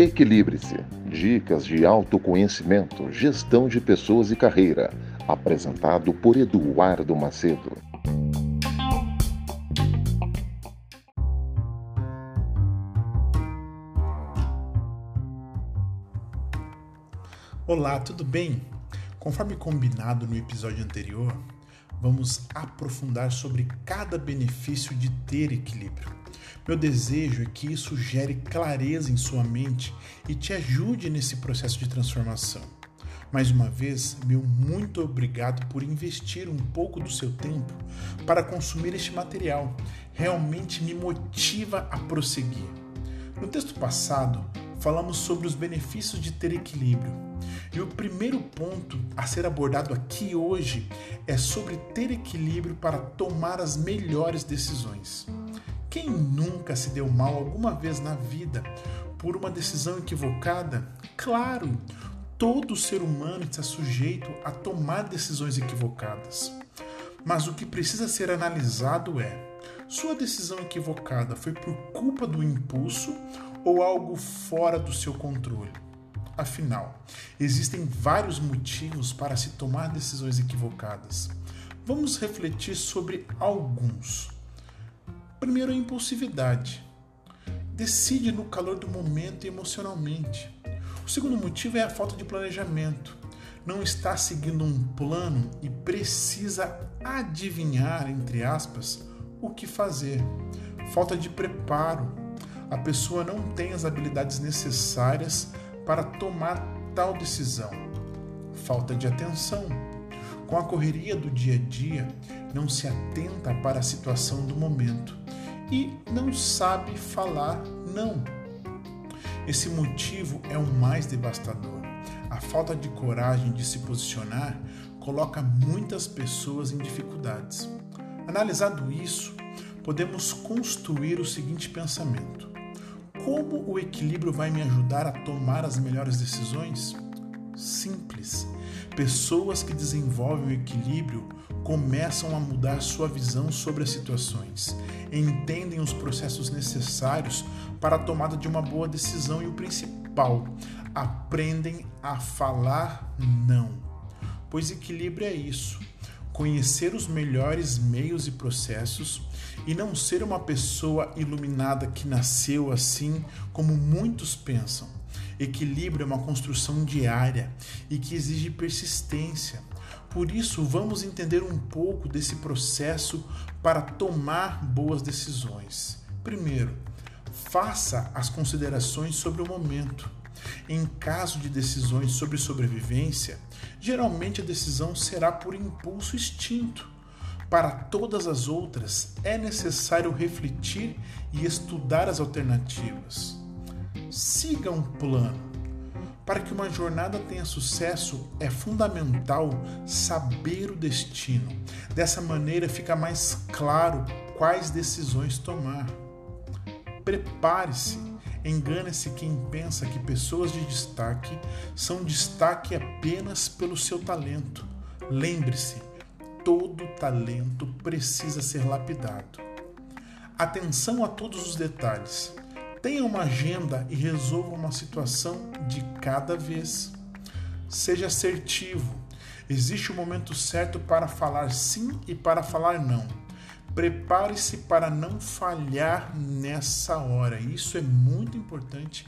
Equilibre-se. Dicas de autoconhecimento, gestão de pessoas e carreira. Apresentado por Eduardo Macedo. Olá, tudo bem? Conforme combinado no episódio anterior, vamos aprofundar sobre cada benefício de ter equilíbrio. Meu desejo é que isso gere clareza em sua mente e te ajude nesse processo de transformação. Mais uma vez, meu muito obrigado por investir um pouco do seu tempo para consumir este material. Realmente me motiva a prosseguir. No texto passado, falamos sobre os benefícios de ter equilíbrio. E o primeiro ponto a ser abordado aqui hoje é sobre ter equilíbrio para tomar as melhores decisões. Quem nunca se deu mal alguma vez na vida por uma decisão equivocada? Claro, todo ser humano está sujeito a tomar decisões equivocadas. Mas o que precisa ser analisado é: sua decisão equivocada foi por culpa do impulso ou algo fora do seu controle? Afinal, existem vários motivos para se tomar decisões equivocadas. Vamos refletir sobre alguns. Primeiro, a impulsividade. Decide no calor do momento emocionalmente. O segundo motivo é a falta de planejamento. Não está seguindo um plano e precisa adivinhar, entre aspas, o que fazer. Falta de preparo a pessoa não tem as habilidades necessárias para tomar tal decisão. Falta de atenção. Com a correria do dia a dia, não se atenta para a situação do momento e não sabe falar não. Esse motivo é o mais devastador. A falta de coragem de se posicionar coloca muitas pessoas em dificuldades. Analisado isso, podemos construir o seguinte pensamento: como o equilíbrio vai me ajudar a tomar as melhores decisões? Simples. Pessoas que desenvolvem o equilíbrio começam a mudar sua visão sobre as situações, entendem os processos necessários para a tomada de uma boa decisão e o principal, aprendem a falar não. Pois equilíbrio é isso conhecer os melhores meios e processos e não ser uma pessoa iluminada que nasceu assim como muitos pensam. Equilíbrio é uma construção diária e que exige persistência. Por isso, vamos entender um pouco desse processo para tomar boas decisões. Primeiro, faça as considerações sobre o momento. Em caso de decisões sobre sobrevivência, geralmente a decisão será por impulso extinto. Para todas as outras, é necessário refletir e estudar as alternativas. Siga um plano. Para que uma jornada tenha sucesso, é fundamental saber o destino. Dessa maneira, fica mais claro quais decisões tomar. Prepare-se Engana-se quem pensa que pessoas de destaque são destaque apenas pelo seu talento. Lembre-se, todo talento precisa ser lapidado. Atenção a todos os detalhes. Tenha uma agenda e resolva uma situação de cada vez. Seja assertivo. Existe o um momento certo para falar sim e para falar não. Prepare-se para não falhar nessa hora. Isso é muito importante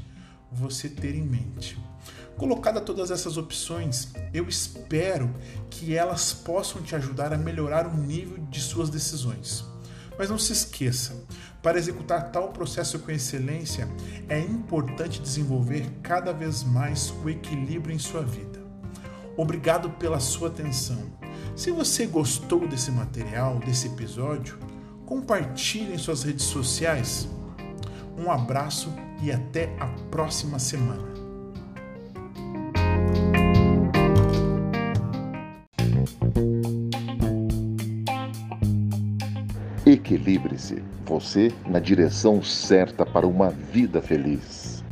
você ter em mente. Colocada todas essas opções, eu espero que elas possam te ajudar a melhorar o nível de suas decisões. Mas não se esqueça, para executar tal processo com excelência, é importante desenvolver cada vez mais o equilíbrio em sua vida. Obrigado pela sua atenção. Se você gostou desse material, desse episódio, compartilhe em suas redes sociais. Um abraço e até a próxima semana. Equilibre-se, você na direção certa para uma vida feliz.